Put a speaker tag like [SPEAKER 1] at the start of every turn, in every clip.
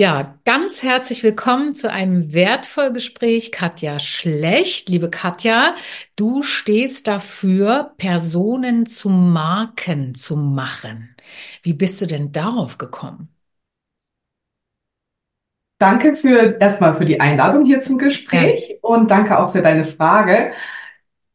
[SPEAKER 1] Ja, ganz herzlich willkommen zu einem wertvollen Gespräch. Katja Schlecht, liebe Katja, du stehst dafür, Personen zu Marken zu machen. Wie bist du denn darauf gekommen?
[SPEAKER 2] Danke für erstmal für die Einladung hier zum Gespräch ja. und danke auch für deine Frage.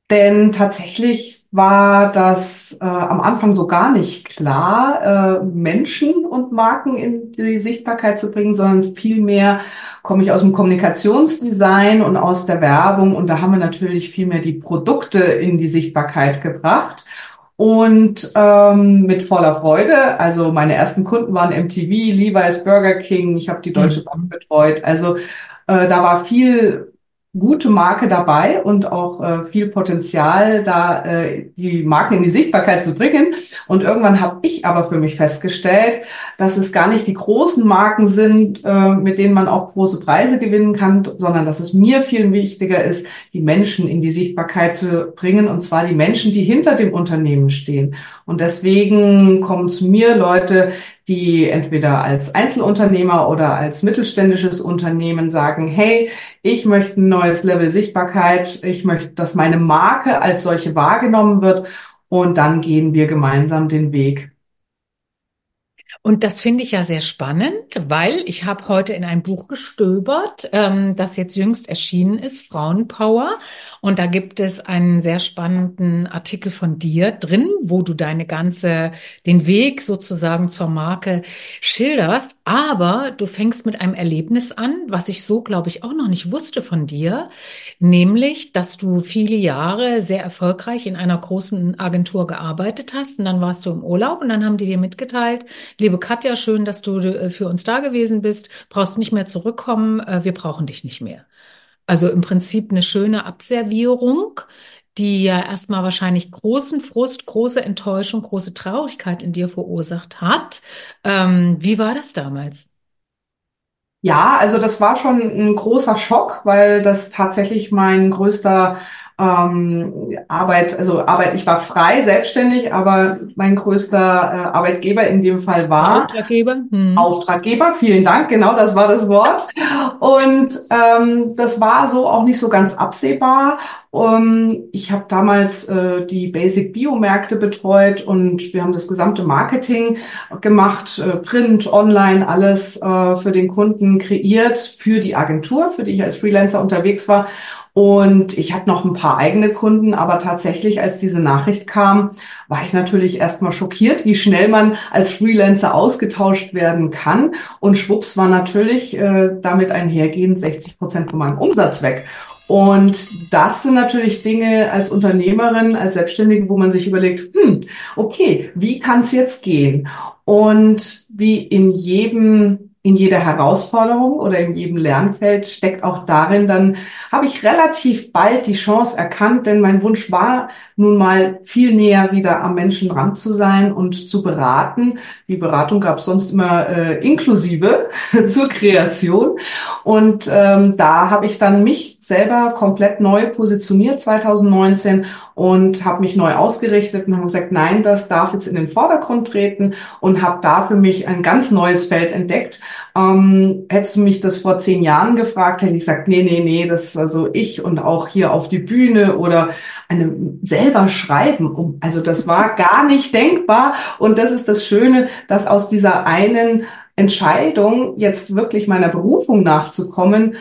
[SPEAKER 2] Denn tatsächlich war das äh, am Anfang so gar nicht klar, äh, Menschen und Marken in die Sichtbarkeit zu bringen, sondern vielmehr komme ich aus dem Kommunikationsdesign und aus der Werbung und da haben wir natürlich viel mehr die Produkte in die Sichtbarkeit gebracht. Und ähm, mit voller Freude. Also meine ersten Kunden waren MTV, Levi's, Burger King. Ich habe die Deutsche mhm. Bank betreut. Also äh, da war viel gute Marke dabei und auch äh, viel Potenzial, da äh, die Marken in die Sichtbarkeit zu bringen. Und irgendwann habe ich aber für mich festgestellt, dass es gar nicht die großen Marken sind, äh, mit denen man auch große Preise gewinnen kann, sondern dass es mir viel wichtiger ist, die Menschen in die Sichtbarkeit zu bringen, und zwar die Menschen, die hinter dem Unternehmen stehen. Und deswegen kommen zu mir Leute, die entweder als Einzelunternehmer oder als mittelständisches Unternehmen sagen, hey, ich möchte ein neues Level Sichtbarkeit, ich möchte, dass meine Marke als solche wahrgenommen wird und dann gehen wir gemeinsam den Weg.
[SPEAKER 1] Und das finde ich ja sehr spannend, weil ich habe heute in ein Buch gestöbert, ähm, das jetzt jüngst erschienen ist, Frauenpower. Und da gibt es einen sehr spannenden Artikel von dir drin, wo du deine ganze, den Weg sozusagen zur Marke schilderst. Aber du fängst mit einem Erlebnis an, was ich so, glaube ich, auch noch nicht wusste von dir, nämlich, dass du viele Jahre sehr erfolgreich in einer großen Agentur gearbeitet hast und dann warst du im Urlaub und dann haben die dir mitgeteilt, liebe Katja, schön, dass du äh, für uns da gewesen bist. Brauchst nicht mehr zurückkommen. Äh, wir brauchen dich nicht mehr. Also im Prinzip eine schöne Abservierung, die ja erstmal wahrscheinlich großen Frust, große Enttäuschung, große Traurigkeit in dir verursacht hat. Ähm, wie war das damals?
[SPEAKER 2] Ja, also das war schon ein großer Schock, weil das tatsächlich mein größter ähm, Arbeit, also Arbeit, ich war frei, selbstständig, aber mein größter äh, Arbeitgeber in dem Fall war
[SPEAKER 1] Auftraggeber.
[SPEAKER 2] Hm. Auftraggeber, vielen Dank, genau das war das Wort. Und ähm, das war so auch nicht so ganz absehbar. Um, ich habe damals äh, die Basic Biomärkte betreut und wir haben das gesamte Marketing gemacht, äh, Print, Online, alles äh, für den Kunden kreiert, für die Agentur, für die ich als Freelancer unterwegs war. Und ich hatte noch ein paar eigene Kunden, aber tatsächlich, als diese Nachricht kam, war ich natürlich erstmal schockiert, wie schnell man als Freelancer ausgetauscht werden kann. Und schwupps war natürlich äh, damit einhergehend 60 Prozent von meinem Umsatz weg. Und das sind natürlich Dinge als Unternehmerin, als Selbstständige, wo man sich überlegt, hm, okay, wie kann es jetzt gehen? Und wie in jedem in jeder Herausforderung oder in jedem Lernfeld steckt auch darin, dann habe ich relativ bald die Chance erkannt, denn mein Wunsch war nun mal viel näher wieder am Menschen ran zu sein und zu beraten. Die Beratung gab es sonst immer äh, inklusive zur Kreation. Und ähm, da habe ich dann mich selber komplett neu positioniert 2019 und habe mich neu ausgerichtet und habe gesagt, nein, das darf jetzt in den Vordergrund treten und habe da für mich ein ganz neues Feld entdeckt. Ähm, hättest du mich das vor zehn Jahren gefragt, hätte ich gesagt, nee, nee, nee, das also ich und auch hier auf die Bühne oder eine selber schreiben. Also das war gar nicht denkbar. Und das ist das Schöne, dass aus dieser einen Entscheidung, jetzt wirklich meiner Berufung nachzukommen,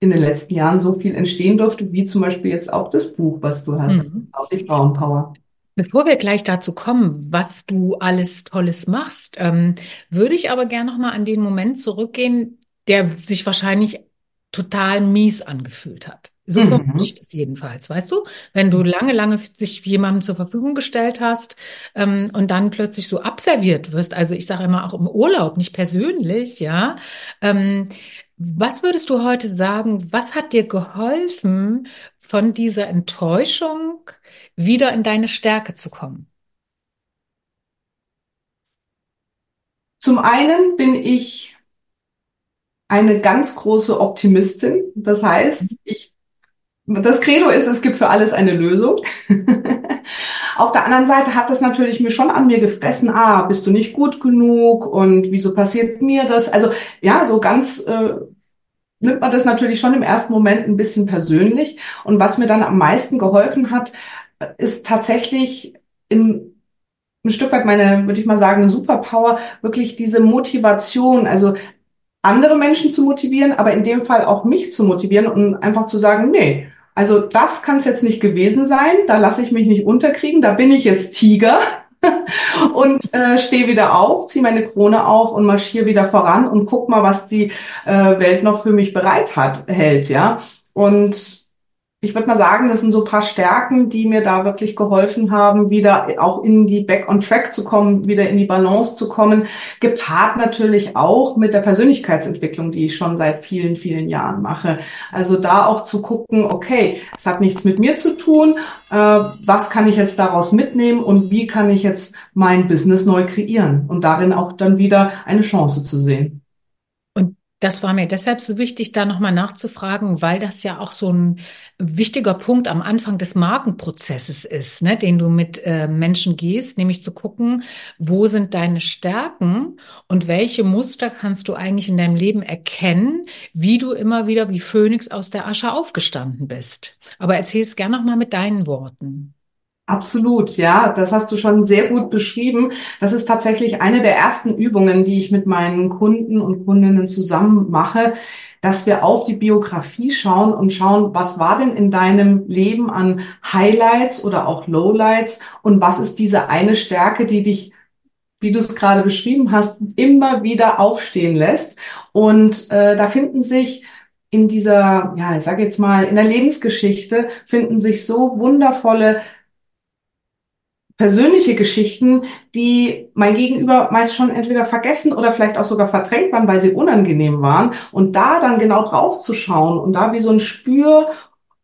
[SPEAKER 2] in den letzten Jahren so viel entstehen durfte, wie zum Beispiel jetzt auch das Buch, was du hast, mhm. auch die Frauenpower.
[SPEAKER 1] Bevor wir gleich dazu kommen, was du alles Tolles machst, ähm, würde ich aber gerne noch mal an den Moment zurückgehen, der sich wahrscheinlich total mies angefühlt hat. So mhm. ich das jedenfalls, weißt du? Wenn du mhm. lange, lange sich jemandem zur Verfügung gestellt hast ähm, und dann plötzlich so abserviert wirst, also ich sage immer auch im Urlaub, nicht persönlich, ja. Ähm, was würdest du heute sagen, was hat dir geholfen, von dieser Enttäuschung wieder in deine Stärke zu kommen?
[SPEAKER 2] Zum einen bin ich eine ganz große Optimistin. Das heißt, ich das Credo ist, es gibt für alles eine Lösung. Auf der anderen Seite hat das natürlich mir schon an mir gefressen, ah, bist du nicht gut genug und wieso passiert mir das? Also ja, so ganz äh, nimmt man das natürlich schon im ersten Moment ein bisschen persönlich. Und was mir dann am meisten geholfen hat, ist tatsächlich in ein Stück weit meine, würde ich mal sagen, Superpower, wirklich diese Motivation, also andere Menschen zu motivieren, aber in dem Fall auch mich zu motivieren und einfach zu sagen, nee, also das kann es jetzt nicht gewesen sein, da lasse ich mich nicht unterkriegen, da bin ich jetzt Tiger und äh, stehe wieder auf, ziehe meine Krone auf und marschiere wieder voran und guck mal, was die äh, Welt noch für mich bereit hat, hält, ja. Und ich würde mal sagen, das sind so paar Stärken, die mir da wirklich geholfen haben, wieder auch in die Back on Track zu kommen, wieder in die Balance zu kommen, gepaart natürlich auch mit der Persönlichkeitsentwicklung, die ich schon seit vielen, vielen Jahren mache. Also da auch zu gucken, okay, es hat nichts mit mir zu tun, äh, was kann ich jetzt daraus mitnehmen und wie kann ich jetzt mein Business neu kreieren und darin auch dann wieder eine Chance zu sehen.
[SPEAKER 1] Das war mir deshalb so wichtig, da nochmal nachzufragen, weil das ja auch so ein wichtiger Punkt am Anfang des Markenprozesses ist, ne, den du mit äh, Menschen gehst, nämlich zu gucken, wo sind deine Stärken und welche Muster kannst du eigentlich in deinem Leben erkennen, wie du immer wieder wie Phönix aus der Asche aufgestanden bist. Aber erzähl es gerne nochmal mit deinen Worten.
[SPEAKER 2] Absolut, ja, das hast du schon sehr gut beschrieben. Das ist tatsächlich eine der ersten Übungen, die ich mit meinen Kunden und Kundinnen zusammen mache, dass wir auf die Biografie schauen und schauen, was war denn in deinem Leben an Highlights oder auch Lowlights und was ist diese eine Stärke, die dich wie du es gerade beschrieben hast, immer wieder aufstehen lässt. Und äh, da finden sich in dieser, ja, ich sage jetzt mal, in der Lebensgeschichte finden sich so wundervolle persönliche Geschichten, die mein Gegenüber meist schon entweder vergessen oder vielleicht auch sogar verdrängt waren, weil sie unangenehm waren. Und da dann genau drauf zu schauen und da wie so ein Spürhund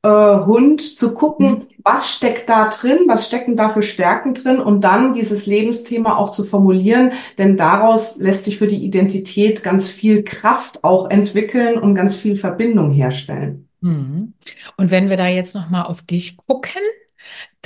[SPEAKER 2] äh, zu gucken, mhm. was steckt da drin, was stecken da für Stärken drin und dann dieses Lebensthema auch zu formulieren, denn daraus lässt sich für die Identität ganz viel Kraft auch entwickeln und ganz viel Verbindung herstellen.
[SPEAKER 1] Mhm. Und wenn wir da jetzt noch mal auf dich gucken,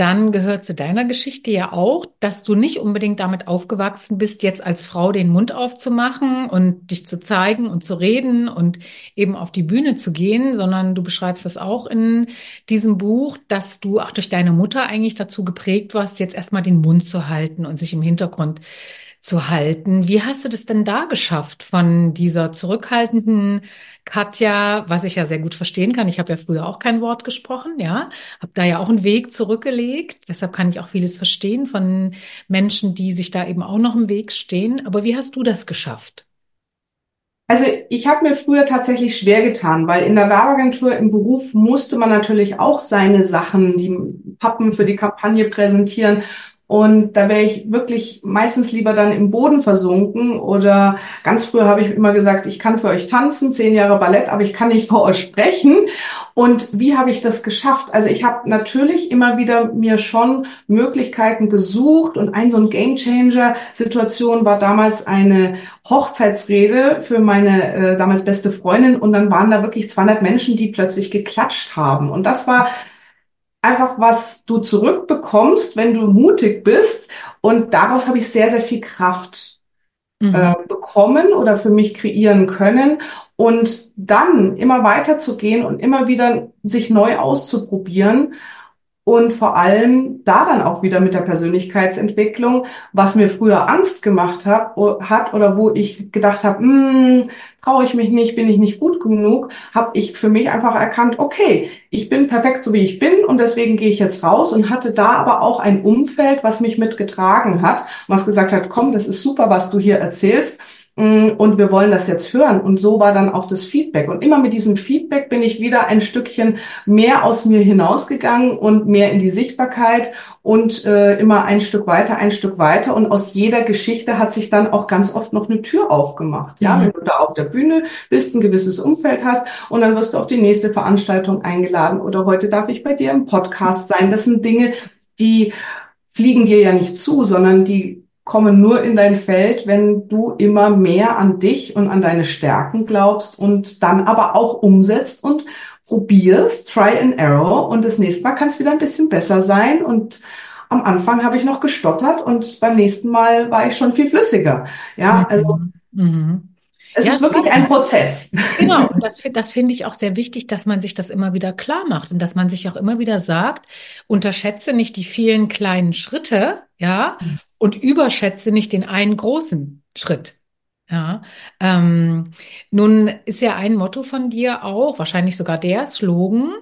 [SPEAKER 1] dann gehört zu deiner Geschichte ja auch, dass du nicht unbedingt damit aufgewachsen bist, jetzt als Frau den Mund aufzumachen und dich zu zeigen und zu reden und eben auf die Bühne zu gehen, sondern du beschreibst das auch in diesem Buch, dass du auch durch deine Mutter eigentlich dazu geprägt warst, jetzt erstmal den Mund zu halten und sich im Hintergrund zu halten. Wie hast du das denn da geschafft von dieser zurückhaltenden Katja, was ich ja sehr gut verstehen kann. Ich habe ja früher auch kein Wort gesprochen, ja, habe da ja auch einen Weg zurückgelegt. Deshalb kann ich auch vieles verstehen von Menschen, die sich da eben auch noch im Weg stehen. Aber wie hast du das geschafft?
[SPEAKER 2] Also ich habe mir früher tatsächlich schwer getan, weil in der Werbeagentur im Beruf musste man natürlich auch seine Sachen, die Pappen für die Kampagne präsentieren. Und da wäre ich wirklich meistens lieber dann im Boden versunken oder ganz früher habe ich immer gesagt, ich kann für euch tanzen, zehn Jahre Ballett, aber ich kann nicht vor euch sprechen. Und wie habe ich das geschafft? Also ich habe natürlich immer wieder mir schon Möglichkeiten gesucht und ein so ein Gamechanger Situation war damals eine Hochzeitsrede für meine äh, damals beste Freundin und dann waren da wirklich 200 Menschen, die plötzlich geklatscht haben. Und das war einfach, was du zurückbekommst, wenn du mutig bist. Und daraus habe ich sehr, sehr viel Kraft mhm. äh, bekommen oder für mich kreieren können. Und dann immer weiter zu gehen und immer wieder sich neu auszuprobieren und vor allem da dann auch wieder mit der Persönlichkeitsentwicklung, was mir früher Angst gemacht hab, hat oder wo ich gedacht habe, hm, traue ich mich nicht, bin ich nicht gut genug, habe ich für mich einfach erkannt, okay, ich bin perfekt so wie ich bin und deswegen gehe ich jetzt raus und hatte da aber auch ein Umfeld, was mich mitgetragen hat, was gesagt hat, komm, das ist super, was du hier erzählst und wir wollen das jetzt hören. Und so war dann auch das Feedback. Und immer mit diesem Feedback bin ich wieder ein Stückchen mehr aus mir hinausgegangen und mehr in die Sichtbarkeit und äh, immer ein Stück weiter, ein Stück weiter. Und aus jeder Geschichte hat sich dann auch ganz oft noch eine Tür aufgemacht. Ja, mhm. wenn du da auf der Bühne bist, ein gewisses Umfeld hast und dann wirst du auf die nächste Veranstaltung eingeladen oder heute darf ich bei dir im Podcast sein. Das sind Dinge, die fliegen dir ja nicht zu, sondern die kommen nur in dein Feld, wenn du immer mehr an dich und an deine Stärken glaubst und dann aber auch umsetzt und probierst, try and error und das nächste Mal kann es wieder ein bisschen besser sein und am Anfang habe ich noch gestottert und beim nächsten Mal war ich schon viel flüssiger. Ja, also
[SPEAKER 1] Mhm. Mhm.
[SPEAKER 2] es
[SPEAKER 1] Ja,
[SPEAKER 2] ist wirklich ein Prozess.
[SPEAKER 1] Genau, und das, das finde ich auch sehr wichtig, dass man sich das immer wieder klar macht und dass man sich auch immer wieder sagt, unterschätze nicht die vielen kleinen Schritte, ja, und überschätze nicht den einen großen Schritt. Ja, ähm, nun ist ja ein Motto von dir auch, wahrscheinlich sogar der Slogan,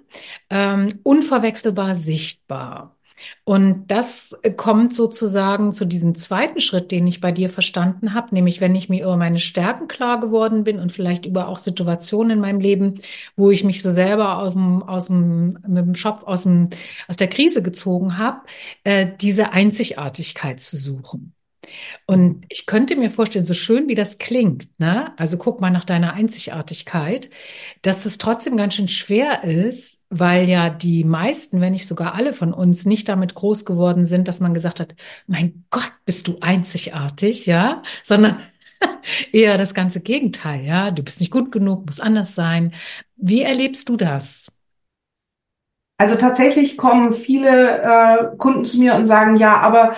[SPEAKER 1] ähm, unverwechselbar sichtbar. Und das kommt sozusagen zu diesem zweiten Schritt, den ich bei dir verstanden habe, nämlich wenn ich mir über meine Stärken klar geworden bin und vielleicht über auch Situationen in meinem Leben, wo ich mich so selber aus dem, aus dem, mit dem Schopf aus dem, aus der Krise gezogen habe, äh, diese Einzigartigkeit zu suchen. Und ich könnte mir vorstellen, so schön wie das klingt, ne? Also guck mal nach deiner Einzigartigkeit, dass es trotzdem ganz schön schwer ist, weil ja die meisten, wenn nicht sogar alle von uns nicht damit groß geworden sind, dass man gesagt hat, mein Gott, bist du einzigartig, ja? Sondern eher das ganze Gegenteil, ja? Du bist nicht gut genug, muss anders sein. Wie erlebst du das?
[SPEAKER 2] Also tatsächlich kommen viele äh, Kunden zu mir und sagen, ja, aber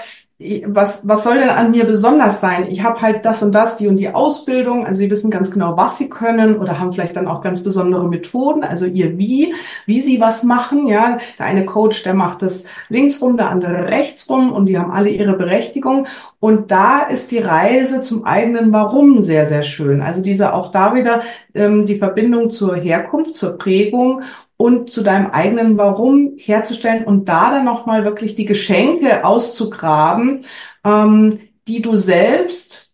[SPEAKER 2] was, was soll denn an mir besonders sein? Ich habe halt das und das, die und die Ausbildung. Also sie wissen ganz genau, was sie können oder haben vielleicht dann auch ganz besondere Methoden, also ihr Wie, wie sie was machen. Ja, der eine Coach, der macht das links rum, der andere rechts rum und die haben alle ihre Berechtigung. Und da ist die Reise zum eigenen Warum sehr, sehr schön. Also diese auch da wieder ähm, die Verbindung zur Herkunft, zur Prägung und zu deinem eigenen Warum herzustellen und da dann nochmal wirklich die Geschenke auszugraben, ähm, die du selbst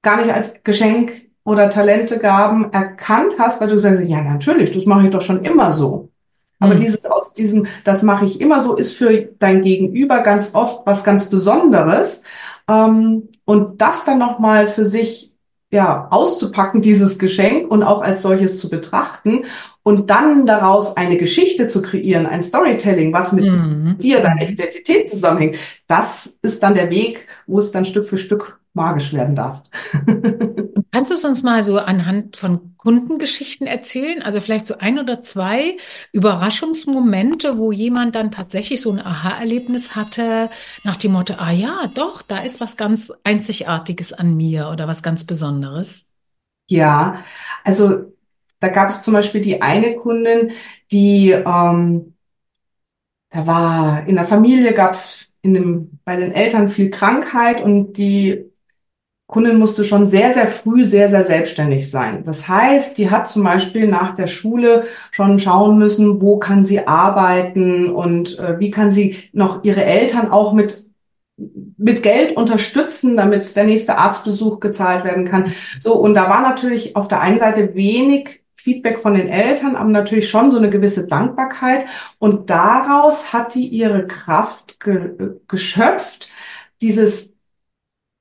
[SPEAKER 2] gar nicht als Geschenk oder Talentegaben erkannt hast, weil du sagst, ja, natürlich, das mache ich doch schon immer so. Aber
[SPEAKER 1] Hm.
[SPEAKER 2] dieses aus diesem, das mache ich immer so, ist für dein Gegenüber ganz oft was ganz Besonderes. Ähm, und das dann nochmal für sich, ja, auszupacken, dieses Geschenk und auch als solches zu betrachten und dann daraus eine Geschichte zu kreieren, ein Storytelling, was mit
[SPEAKER 1] Mhm.
[SPEAKER 2] dir, deiner Identität zusammenhängt, das ist dann der Weg, wo es dann Stück für Stück magisch werden darf.
[SPEAKER 1] Kannst du es uns mal so anhand von Kundengeschichten erzählen? Also vielleicht so ein oder zwei Überraschungsmomente, wo jemand dann tatsächlich so ein Aha-Erlebnis hatte, nach dem Motto, ah ja, doch, da ist was ganz Einzigartiges an mir oder was ganz Besonderes.
[SPEAKER 2] Ja, also da gab es zum Beispiel die eine Kundin, die ähm, da war in der Familie gab es in dem bei den Eltern viel Krankheit und die Kundin musste schon sehr, sehr früh sehr, sehr selbstständig sein. Das heißt, die hat zum Beispiel nach der Schule schon schauen müssen, wo kann sie arbeiten und äh, wie kann sie noch ihre Eltern auch mit mit Geld unterstützen, damit der nächste Arztbesuch gezahlt werden kann. So, und da war natürlich auf der einen Seite wenig Feedback von den Eltern, aber natürlich schon so eine gewisse Dankbarkeit. Und daraus hat die ihre Kraft ge geschöpft, dieses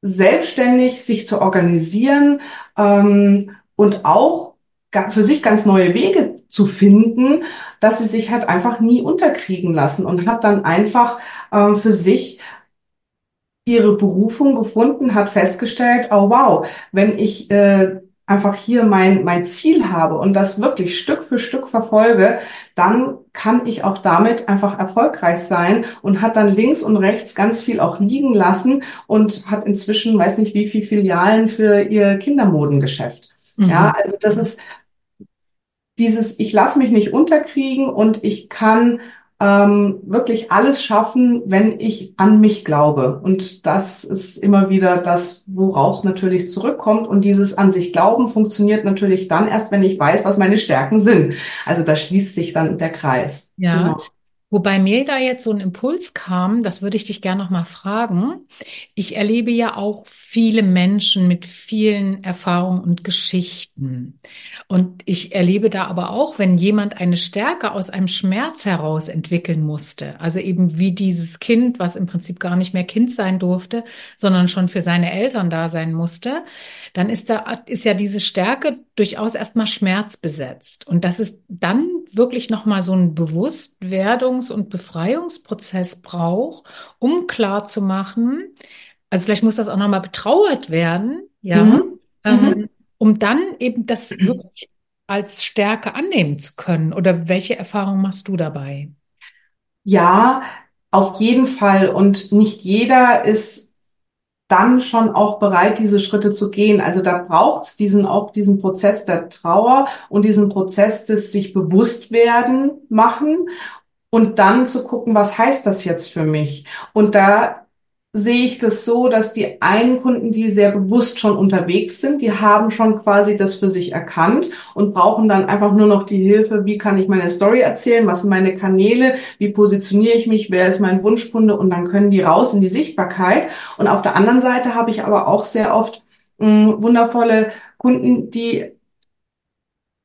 [SPEAKER 2] selbstständig sich zu organisieren ähm, und auch für sich ganz neue Wege zu finden, dass sie sich halt einfach nie unterkriegen lassen und hat dann einfach äh, für sich ihre Berufung gefunden, hat festgestellt, oh wow, wenn ich äh, einfach hier mein, mein Ziel habe und das wirklich Stück für Stück verfolge, dann kann ich auch damit einfach erfolgreich sein und hat dann links und rechts ganz viel auch liegen lassen und hat inzwischen, weiß nicht wie viel Filialen für ihr Kindermodengeschäft. Ja,
[SPEAKER 1] Mhm.
[SPEAKER 2] also das ist dieses, ich lasse mich nicht unterkriegen und ich kann ähm, wirklich alles schaffen, wenn ich an mich glaube. Und das ist immer wieder das, woraus es natürlich zurückkommt. Und dieses an sich glauben funktioniert natürlich dann erst, wenn ich weiß, was meine Stärken sind. Also da schließt sich dann der Kreis.
[SPEAKER 1] Ja.
[SPEAKER 2] Genau.
[SPEAKER 1] Wobei mir da jetzt so ein Impuls kam, das würde ich dich gerne noch mal fragen. Ich erlebe ja auch viele Menschen mit vielen Erfahrungen und Geschichten. Und ich erlebe da aber auch, wenn jemand eine Stärke aus einem Schmerz heraus entwickeln musste, also eben wie dieses Kind, was im Prinzip gar nicht mehr Kind sein durfte, sondern schon für seine Eltern da sein musste, dann ist da, ist ja diese Stärke durchaus erstmal schmerzbesetzt. Und dass es dann wirklich nochmal so einen Bewusstwerdungs- und Befreiungsprozess braucht, um klar zu machen, also vielleicht muss das auch nochmal betrauert werden, ja,
[SPEAKER 2] Mhm. Mhm.
[SPEAKER 1] ähm, um dann eben das wirklich als Stärke annehmen zu können? Oder welche Erfahrung machst du dabei?
[SPEAKER 2] Ja, auf jeden Fall. Und nicht jeder ist dann schon auch bereit, diese Schritte zu gehen. Also da braucht es diesen auch diesen Prozess der Trauer und diesen Prozess des sich bewusst werden machen und dann zu gucken, was heißt das jetzt für mich? Und da sehe ich das so, dass die einen Kunden, die sehr bewusst schon unterwegs sind, die haben schon quasi das für sich erkannt und brauchen dann einfach nur noch die Hilfe, wie kann ich meine Story erzählen, was sind meine Kanäle, wie positioniere ich mich, wer ist mein Wunschkunde und dann können die raus in die Sichtbarkeit. Und auf der anderen Seite habe ich aber auch sehr oft mh, hm, wundervolle Kunden, die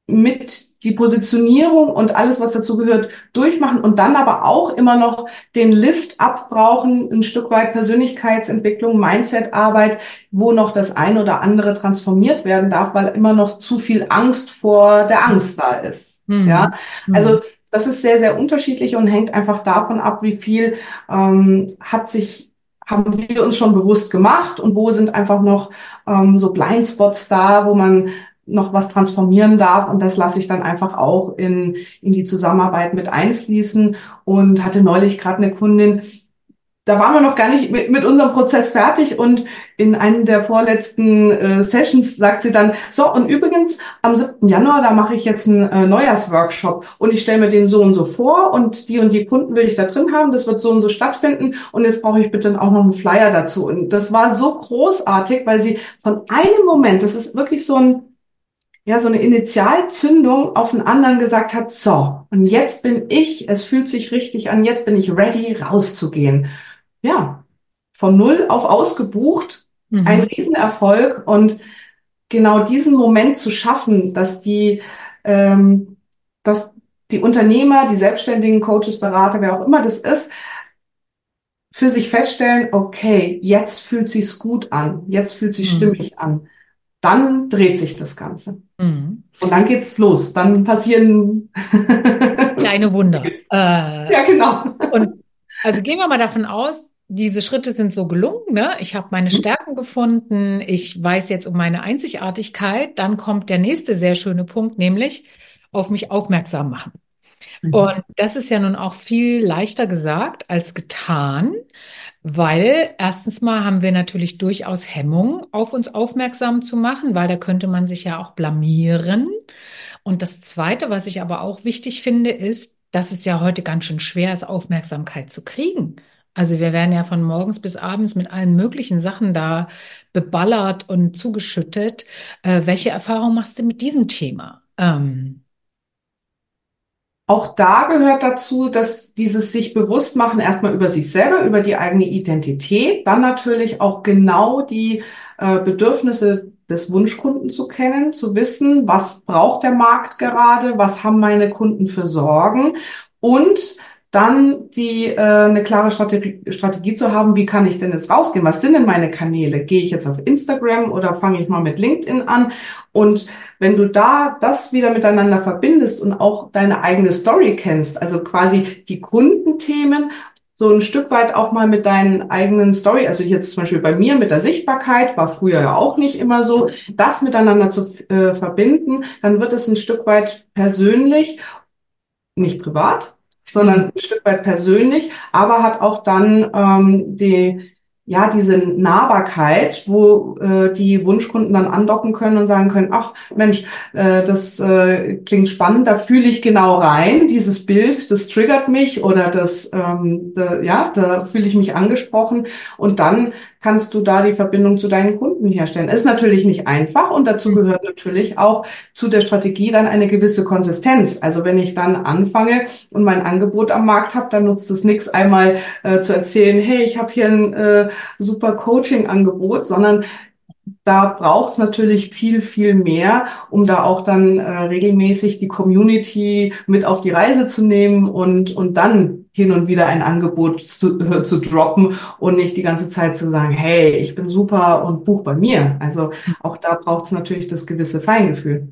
[SPEAKER 2] mit die Positionierung und alles, was dazu gehört, durchmachen und dann aber auch immer noch den Lift abbrauchen, ein Stück weit Persönlichkeitsentwicklung, Mindsetarbeit, wo noch das ein oder andere transformiert werden darf, weil immer noch zu viel Angst vor der Angst da ist. Mhm. Ja, also das ist sehr, sehr unterschiedlich und hängt einfach davon ab, wie viel ähm, hat sich haben wir uns schon bewusst gemacht und wo sind einfach noch ähm, so Blindspots da, wo man noch was transformieren darf. Und das lasse ich dann einfach auch in, in die Zusammenarbeit mit einfließen. Und hatte neulich gerade eine Kundin, da waren wir noch gar nicht mit, mit unserem Prozess fertig. Und in einem der vorletzten äh, Sessions sagt sie dann, so und übrigens am 7. Januar, da mache ich jetzt einen äh, Neujahrsworkshop. Und ich stelle mir den so und so vor. Und die und die Kunden will ich da drin haben, das wird so und so stattfinden. Und jetzt brauche ich bitte auch noch einen Flyer dazu. Und das war so großartig, weil sie von einem Moment, das ist wirklich so ein ja, so eine Initialzündung auf einen anderen gesagt hat, so, und jetzt bin ich, es fühlt sich richtig an, jetzt bin ich ready, rauszugehen. Ja, von null auf ausgebucht, mhm. ein Riesenerfolg und genau diesen Moment zu schaffen, dass die, ähm, dass die Unternehmer, die Selbstständigen, Coaches, Berater, wer auch immer das ist, für sich feststellen, okay, jetzt fühlt sich's gut an, jetzt fühlt sich mhm. stimmig an dann dreht sich das Ganze. Mhm. Und dann geht's los. Dann passieren
[SPEAKER 1] kleine Wunder.
[SPEAKER 2] Äh, ja, genau.
[SPEAKER 1] Und also gehen wir mal davon aus, diese Schritte sind so gelungen. Ne? Ich habe meine mhm. Stärken gefunden. Ich weiß jetzt um meine Einzigartigkeit. Dann kommt der nächste sehr schöne Punkt, nämlich auf mich aufmerksam machen. Mhm. Und das ist ja nun auch viel leichter gesagt als getan. Weil erstens mal haben wir natürlich durchaus Hemmung, auf uns aufmerksam zu machen, weil da könnte man sich ja auch blamieren. Und das Zweite, was ich aber auch wichtig finde, ist, dass es ja heute ganz schön schwer ist, Aufmerksamkeit zu kriegen. Also wir werden ja von morgens bis abends mit allen möglichen Sachen da beballert und zugeschüttet. Äh, welche Erfahrung machst du mit diesem Thema? Ähm,
[SPEAKER 2] auch da gehört dazu, dass dieses sich bewusst machen erstmal über sich selber, über die eigene Identität, dann natürlich auch genau die äh, Bedürfnisse des Wunschkunden zu kennen, zu wissen, was braucht der Markt gerade, was haben meine Kunden für Sorgen und dann die äh, eine klare Strategie, Strategie zu haben, wie kann ich denn jetzt rausgehen? Was sind denn meine Kanäle? Gehe ich jetzt auf Instagram oder fange ich mal mit LinkedIn an? Und wenn du da das wieder miteinander verbindest und auch deine eigene Story kennst, also quasi die Kundenthemen so ein Stück weit auch mal mit deinen eigenen Story, also jetzt zum Beispiel bei mir mit der Sichtbarkeit, war früher ja auch nicht immer so, das miteinander zu äh, verbinden, dann wird es ein Stück weit persönlich, nicht privat, sondern ein Stück weit persönlich, aber hat auch dann ähm, die ja, diese Nahbarkeit, wo äh, die Wunschkunden dann andocken können und sagen können, ach Mensch, äh, das äh, klingt spannend, da fühle ich genau rein, dieses Bild, das triggert mich oder das, ähm, da, ja, da fühle ich mich angesprochen und dann kannst du da die Verbindung zu deinen Kunden herstellen. Ist natürlich nicht einfach und dazu gehört natürlich auch zu der Strategie dann eine gewisse Konsistenz. Also wenn ich dann anfange und mein Angebot am Markt habe, dann nutzt es nichts einmal äh, zu erzählen, hey, ich habe hier ein äh, super Coaching-Angebot, sondern da braucht es natürlich viel, viel mehr, um da auch dann äh, regelmäßig die Community mit auf die Reise zu nehmen und, und dann hin und wieder ein Angebot zu, äh, zu droppen und nicht die ganze Zeit zu sagen, hey, ich bin super und buch bei mir. Also auch da braucht es natürlich das gewisse Feingefühl.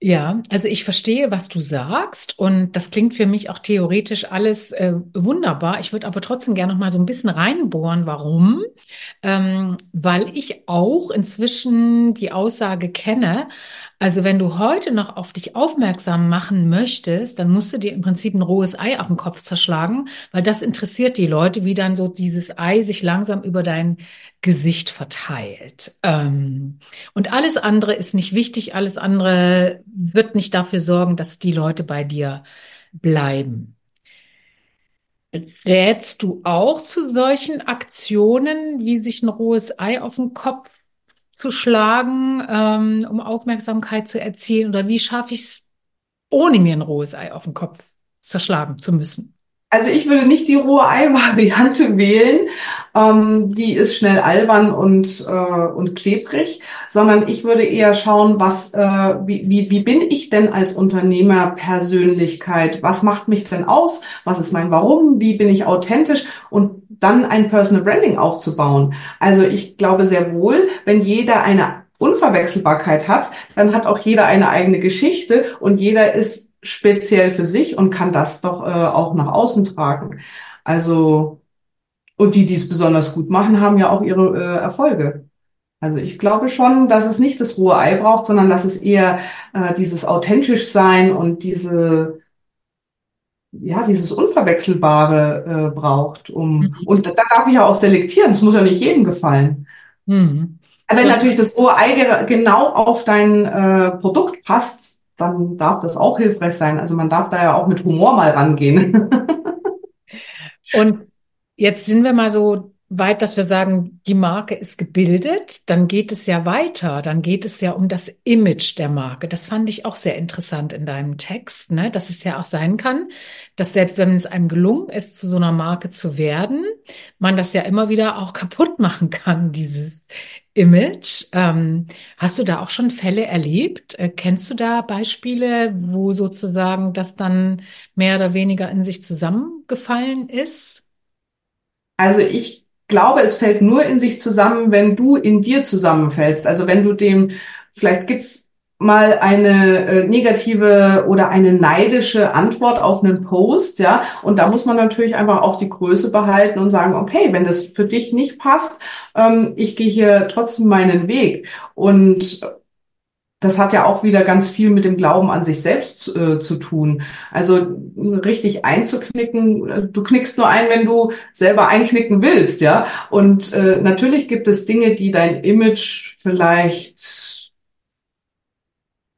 [SPEAKER 1] Ja, also ich verstehe, was du sagst und das klingt für mich auch theoretisch alles äh, wunderbar. Ich würde aber trotzdem gerne noch mal so ein bisschen reinbohren. Warum? Ähm, weil ich auch inzwischen die Aussage kenne, Also wenn du heute noch auf dich aufmerksam machen möchtest, dann musst du dir im Prinzip ein rohes Ei auf den Kopf zerschlagen, weil das interessiert die Leute, wie dann so dieses Ei sich langsam über dein Gesicht verteilt. Ähm, und alles andere ist nicht wichtig, alles andere wird nicht dafür sorgen, dass die Leute bei dir bleiben. Rätst du auch zu solchen Aktionen, wie sich ein rohes Ei auf den Kopf zu schlagen, ähm, um Aufmerksamkeit zu erzielen? Oder wie schaffe ich es, ohne mir ein rohes Ei auf den Kopf zerschlagen zu müssen?
[SPEAKER 2] Also ich würde nicht die rohe Ei-Variante wählen. Ähm, die ist schnell albern und, äh, und klebrig, sondern ich würde eher schauen, was, äh, wie, wie, wie bin ich denn als Unternehmerpersönlichkeit? Was macht mich denn aus? Was ist mein Warum? Wie bin ich authentisch? Und dann ein Personal Branding aufzubauen. Also ich glaube sehr wohl, wenn jeder eine Unverwechselbarkeit hat, dann hat auch jeder eine eigene Geschichte und jeder ist speziell für sich und kann das doch äh, auch nach außen tragen. Also, und die, die es besonders gut machen, haben ja auch ihre äh, Erfolge. Also ich glaube schon, dass es nicht das rohe Ei braucht, sondern dass es eher äh, dieses authentisch sein und diese ja dieses unverwechselbare äh, braucht, um mhm. und da darf ich ja auch selektieren. Es muss ja nicht jedem gefallen. Mhm. Wenn natürlich das rohe Ei genau auf dein äh, Produkt passt, dann darf das auch hilfreich sein. Also man darf da ja auch mit Humor mal rangehen.
[SPEAKER 1] Und jetzt sind wir mal so weit, dass wir sagen, die Marke ist gebildet, dann geht es ja weiter, dann geht es ja um das Image der Marke. Das fand ich auch sehr interessant in deinem Text, ne? dass es ja auch sein kann, dass selbst wenn es einem gelungen ist, zu so einer Marke zu werden, man das ja immer wieder auch kaputt machen kann, dieses Image. Ähm, hast du da auch schon Fälle erlebt? Äh, kennst du da Beispiele, wo sozusagen das dann mehr oder weniger in sich zusammengefallen ist?
[SPEAKER 2] Also ich glaube, es fällt nur in sich zusammen, wenn du in dir zusammenfällst. Also wenn du dem, vielleicht gibt's mal eine äh, negative oder eine neidische Antwort auf einen Post, ja. Und da muss man natürlich einfach auch die Größe behalten und sagen, okay, wenn das für dich nicht passt, ähm, ich gehe hier trotzdem meinen Weg. Und das hat ja auch wieder ganz viel mit dem Glauben an sich selbst äh, zu tun. Also richtig einzuknicken, äh, du knickst nur ein, wenn du selber einknicken willst, ja. Und äh, natürlich gibt es Dinge, die dein Image vielleicht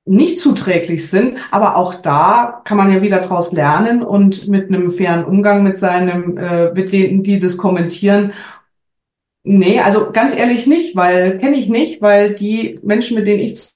[SPEAKER 2] nicht zuträglich sind. Aber auch da kann man ja wieder draus lernen und mit einem fairen Umgang mit seinem, äh, mit denen, die das kommentieren. Nee, also ganz ehrlich nicht, weil kenne ich nicht, weil die Menschen, mit denen ich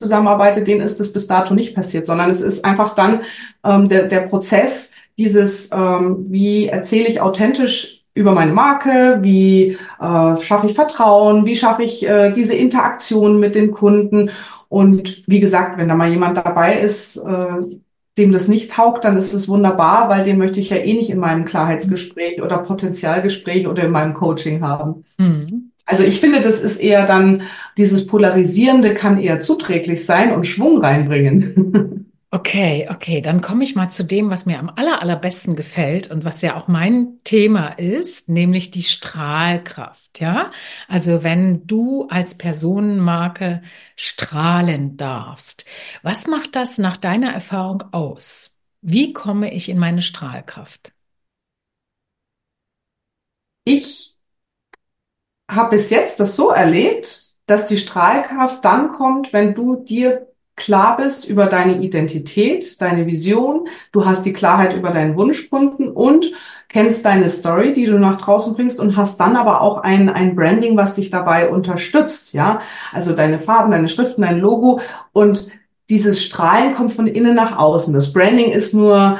[SPEAKER 2] zusammenarbeite, denen ist das bis dato nicht passiert, sondern es ist einfach dann ähm, der, der Prozess, dieses, ähm, wie erzähle ich authentisch über meine Marke, wie äh, schaffe ich Vertrauen, wie schaffe ich äh, diese Interaktion mit den Kunden und wie gesagt, wenn da mal jemand dabei ist, äh, dem das nicht taugt, dann ist es wunderbar, weil den möchte ich ja eh nicht in meinem Klarheitsgespräch oder Potenzialgespräch oder in meinem Coaching haben. Mhm. Also ich finde, das ist eher dann, dieses Polarisierende kann eher zuträglich sein und Schwung reinbringen.
[SPEAKER 1] Okay, okay, dann komme ich mal zu dem, was mir am aller, allerbesten gefällt und was ja auch mein Thema ist, nämlich die Strahlkraft, ja? Also wenn du als Personenmarke strahlen darfst, was macht das nach deiner Erfahrung aus? Wie komme ich in meine Strahlkraft?
[SPEAKER 2] Ich habe bis jetzt das so erlebt, dass die Strahlkraft dann kommt, wenn du dir klar bist über deine Identität, deine Vision, du hast die Klarheit über deinen Wunschkunden und kennst deine Story, die du nach draußen bringst und hast dann aber auch ein, ein Branding, was dich dabei unterstützt, ja. Also deine Farben, deine Schriften, dein Logo und dieses Strahlen kommt von innen nach außen. Das Branding ist nur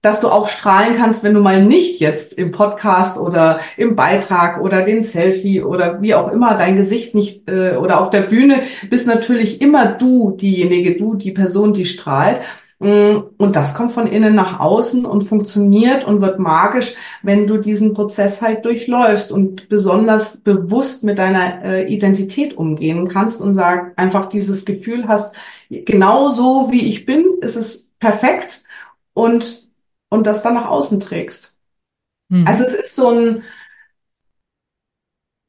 [SPEAKER 2] dass du auch strahlen kannst, wenn du mal nicht jetzt im Podcast oder im Beitrag oder den Selfie oder wie auch immer dein Gesicht nicht äh, oder auf der Bühne bist natürlich immer du diejenige, du die Person, die strahlt. Mm, und das kommt von innen nach außen und funktioniert und wird magisch, wenn du diesen Prozess halt durchläufst und besonders bewusst mit deiner äh, Identität umgehen kannst und sag einfach dieses Gefühl hast, genau so wie ich bin, ist es perfekt und und das dann nach außen trägst. Mhm. Also es ist so ein,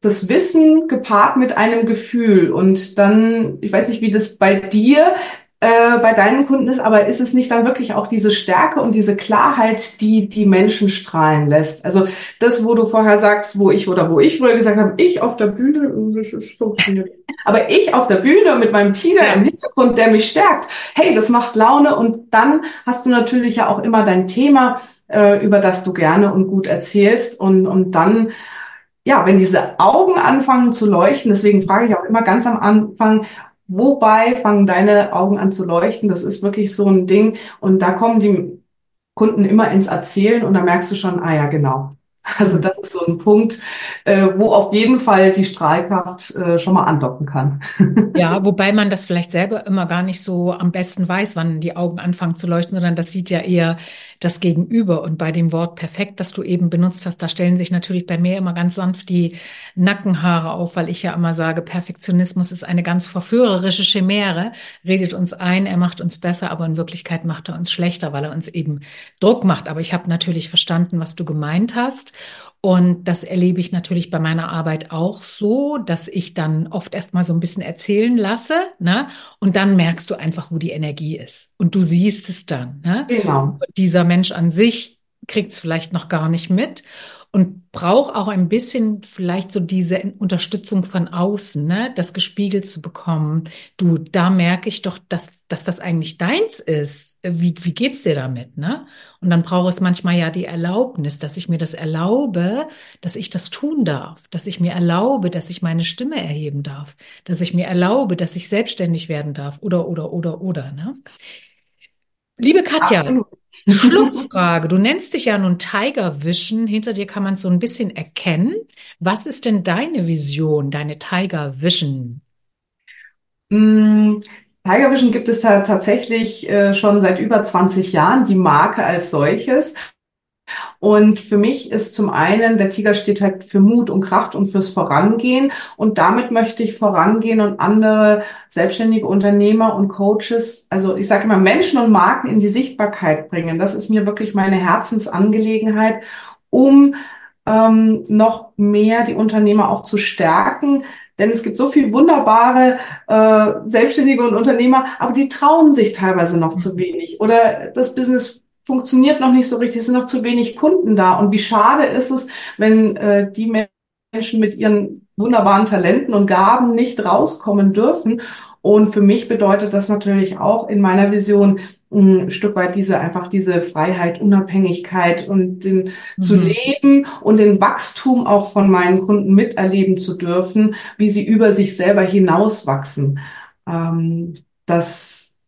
[SPEAKER 2] das Wissen gepaart mit einem Gefühl und dann, ich weiß nicht, wie das bei dir äh, bei deinen Kunden ist, aber ist es nicht dann wirklich auch diese Stärke und diese Klarheit, die die Menschen strahlen lässt? Also das, wo du vorher sagst, wo ich oder wo ich früher gesagt habe, ich auf der Bühne, das funktioniert. aber ich auf der Bühne mit meinem Tiger ja. im Hintergrund, der mich stärkt, hey, das macht Laune und dann hast du natürlich ja auch immer dein Thema, äh, über das du gerne und gut erzählst und, und dann ja, wenn diese Augen anfangen zu leuchten, deswegen frage ich auch immer ganz am Anfang, wobei fangen deine Augen an zu leuchten? Das ist wirklich so ein Ding. Und da kommen die Kunden immer ins Erzählen und da merkst du schon, ah ja, genau. Also das ist so ein Punkt, äh, wo auf jeden Fall die Strahlkraft äh, schon mal andocken kann.
[SPEAKER 1] Ja, wobei man das vielleicht selber immer gar nicht so am besten weiß, wann die Augen anfangen zu leuchten, sondern das sieht ja eher das Gegenüber. Und bei dem Wort perfekt, das du eben benutzt hast, da stellen sich natürlich bei mir immer ganz sanft die Nackenhaare auf, weil ich ja immer sage, Perfektionismus ist eine ganz verführerische Chimäre, redet uns ein, er macht uns besser, aber in Wirklichkeit macht er uns schlechter, weil er uns eben Druck macht. Aber ich habe natürlich verstanden, was du gemeint hast. Und das erlebe ich natürlich bei meiner Arbeit auch so, dass ich dann oft erstmal so ein bisschen erzählen lasse, ne? Und dann merkst du einfach, wo die Energie ist. Und du siehst es dann, ne? Genau. Dieser Mensch an sich kriegt es vielleicht noch gar nicht mit und braucht auch ein bisschen vielleicht so diese Unterstützung von außen, ne, das gespiegelt zu bekommen. Du, da merke ich doch, dass, dass das eigentlich deins ist. Wie, wie geht's dir damit, ne? Und dann braucht es manchmal ja die Erlaubnis, dass ich mir das erlaube, dass ich das tun darf, dass ich mir erlaube, dass ich meine Stimme erheben darf, dass ich mir erlaube, dass ich selbstständig werden darf oder, oder, oder, oder, ne? Liebe Katja, Absolut. Schlussfrage. Du nennst dich ja nun Tiger Vision. Hinter dir kann man so ein bisschen erkennen. Was ist denn deine Vision, deine Tiger Vision?
[SPEAKER 2] Mm, Tiger Vision gibt es tatsächlich äh, schon seit über 20 Jahren, die Marke als solches. Und für mich ist zum einen, der Tiger steht halt für Mut und Kraft und fürs Vorangehen. Und damit möchte ich vorangehen und andere selbstständige Unternehmer und Coaches, also ich sage immer Menschen und Marken in die Sichtbarkeit bringen. Das ist mir wirklich meine Herzensangelegenheit, um ähm, noch mehr die Unternehmer auch zu stärken. Denn es gibt so viel wunderbare äh, Selbstständige und Unternehmer, aber die trauen sich teilweise noch zu wenig. Oder das Business funktioniert noch nicht so richtig, es sind noch zu wenig Kunden da. Und wie schade ist es, wenn äh, die Menschen mit ihren wunderbaren Talenten und Gaben nicht rauskommen dürfen. Und für mich bedeutet das natürlich auch in meiner Vision ein Stück weit diese einfach diese Freiheit, Unabhängigkeit und den mhm. zu leben und den Wachstum auch von meinen Kunden miterleben zu dürfen, wie sie über sich selber hinauswachsen. Ähm, das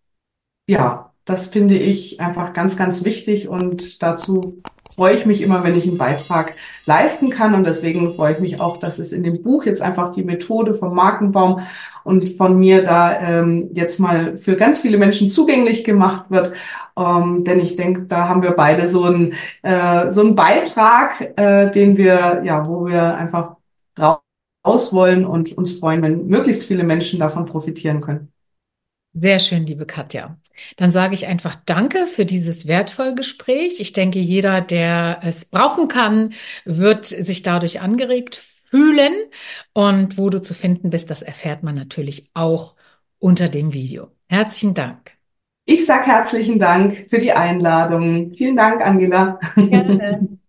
[SPEAKER 2] ja das finde ich einfach ganz, ganz wichtig und dazu freue ich mich immer, wenn ich einen Beitrag leisten kann. Und deswegen freue ich mich auch, dass es in dem Buch jetzt einfach die Methode vom Markenbaum und von mir da ähm, jetzt mal für ganz viele Menschen zugänglich gemacht wird. Ähm, denn ich denke, da haben wir beide so einen, äh, so einen Beitrag, äh, den wir, ja, wo wir einfach raus wollen und uns freuen, wenn möglichst viele Menschen davon profitieren können.
[SPEAKER 1] Sehr schön, liebe Katja. Dann sage ich einfach Danke für dieses wertvolle Gespräch. Ich denke, jeder, der es brauchen kann, wird sich dadurch angeregt fühlen. Und wo du zu finden bist, das erfährt man natürlich auch unter dem Video. Herzlichen Dank.
[SPEAKER 2] Ich sage herzlichen Dank für die Einladung. Vielen Dank, Angela. Gerne.